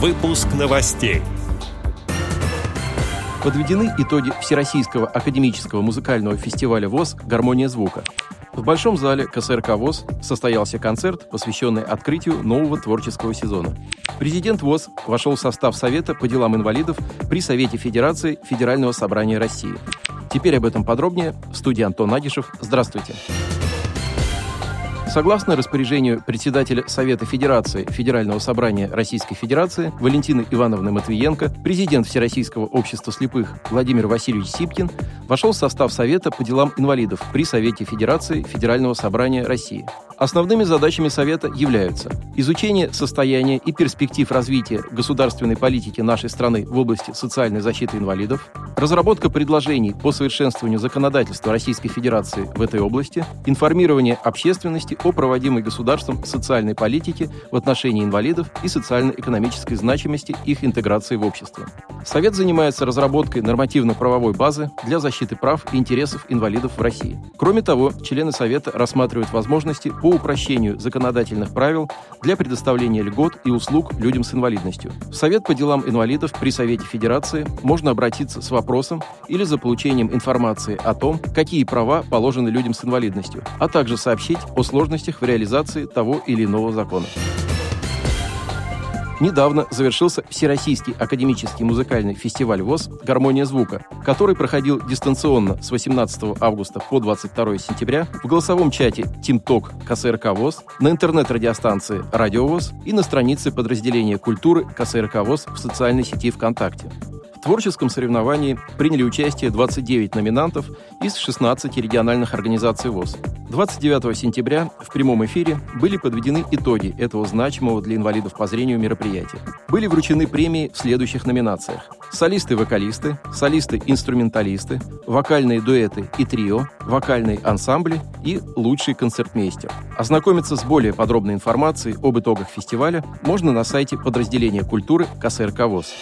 Выпуск новостей. Подведены итоги Всероссийского академического музыкального фестиваля ВОЗ «Гармония звука». В Большом зале КСРК ВОЗ состоялся концерт, посвященный открытию нового творческого сезона. Президент ВОЗ вошел в состав Совета по делам инвалидов при Совете Федерации Федерального собрания России. Теперь об этом подробнее. В студии Антон Агишев. Здравствуйте. Согласно распоряжению председателя Совета Федерации Федерального собрания Российской Федерации Валентины Ивановны Матвиенко, президент Всероссийского общества слепых Владимир Васильевич Сипкин вошел в состав Совета по делам инвалидов при Совете Федерации Федерального собрания России. Основными задачами Совета являются изучение состояния и перспектив развития государственной политики нашей страны в области социальной защиты инвалидов, разработка предложений по совершенствованию законодательства Российской Федерации в этой области, информирование общественности о проводимой государством социальной политике в отношении инвалидов и социально-экономической значимости их интеграции в общество. Совет занимается разработкой нормативно-правовой базы для защиты прав и интересов инвалидов в России. Кроме того, члены Совета рассматривают возможности по упрощению законодательных правил для предоставления льгот и услуг людям с инвалидностью. В Совет по делам инвалидов при Совете Федерации можно обратиться с вопросом или за получением информации о том, какие права положены людям с инвалидностью, а также сообщить о сложностях в реализации того или иного закона. Недавно завершился Всероссийский академический музыкальный фестиваль ВОЗ «Гармония звука», который проходил дистанционно с 18 августа по 22 сентября в голосовом чате «Тимток» КСРК ВОЗ, на интернет-радиостанции «Радио ВОЗ» и на странице подразделения культуры КСРК ВОЗ в социальной сети ВКонтакте. В творческом соревновании приняли участие 29 номинантов из 16 региональных организаций ВОЗ. 29 сентября в прямом эфире были подведены итоги этого значимого для инвалидов по зрению мероприятия. Были вручены премии в следующих номинациях. Солисты-вокалисты, солисты-инструменталисты, вокальные дуэты и трио, вокальные ансамбли и лучший концертмейстер. Ознакомиться с более подробной информацией об итогах фестиваля можно на сайте подразделения культуры КСРК ВОЗ.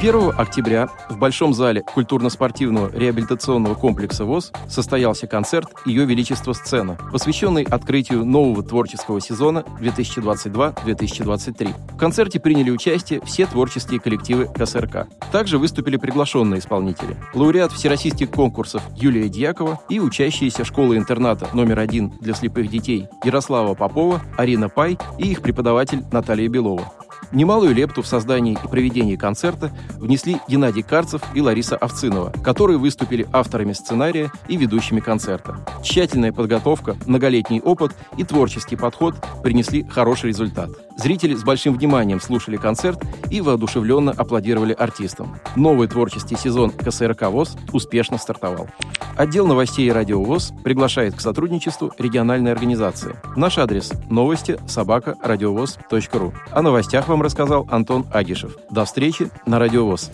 1 октября в Большом зале культурно-спортивного реабилитационного комплекса ВОЗ состоялся концерт «Ее Величество сцена», посвященный открытию нового творческого сезона 2022-2023. В концерте приняли участие все творческие коллективы КСРК. Также выступили приглашенные исполнители. Лауреат всероссийских конкурсов Юлия Дьякова и учащиеся школы-интерната номер один для слепых детей Ярослава Попова, Арина Пай и их преподаватель Наталья Белова. Немалую лепту в создании и проведении концерта внесли Геннадий Карцев и Лариса Овцинова, которые выступили авторами сценария и ведущими концерта. Тщательная подготовка, многолетний опыт и творческий подход принесли хороший результат. Зрители с большим вниманием слушали концерт и воодушевленно аплодировали артистам. Новый творческий сезон КСРК ВОЗ успешно стартовал. Отдел новостей и радио ВОЗ приглашает к сотрудничеству региональной организации. Наш адрес – новости собака радиовоз.ру. О новостях вам рассказал Антон Агишев. До встречи на Радио ВОЗ.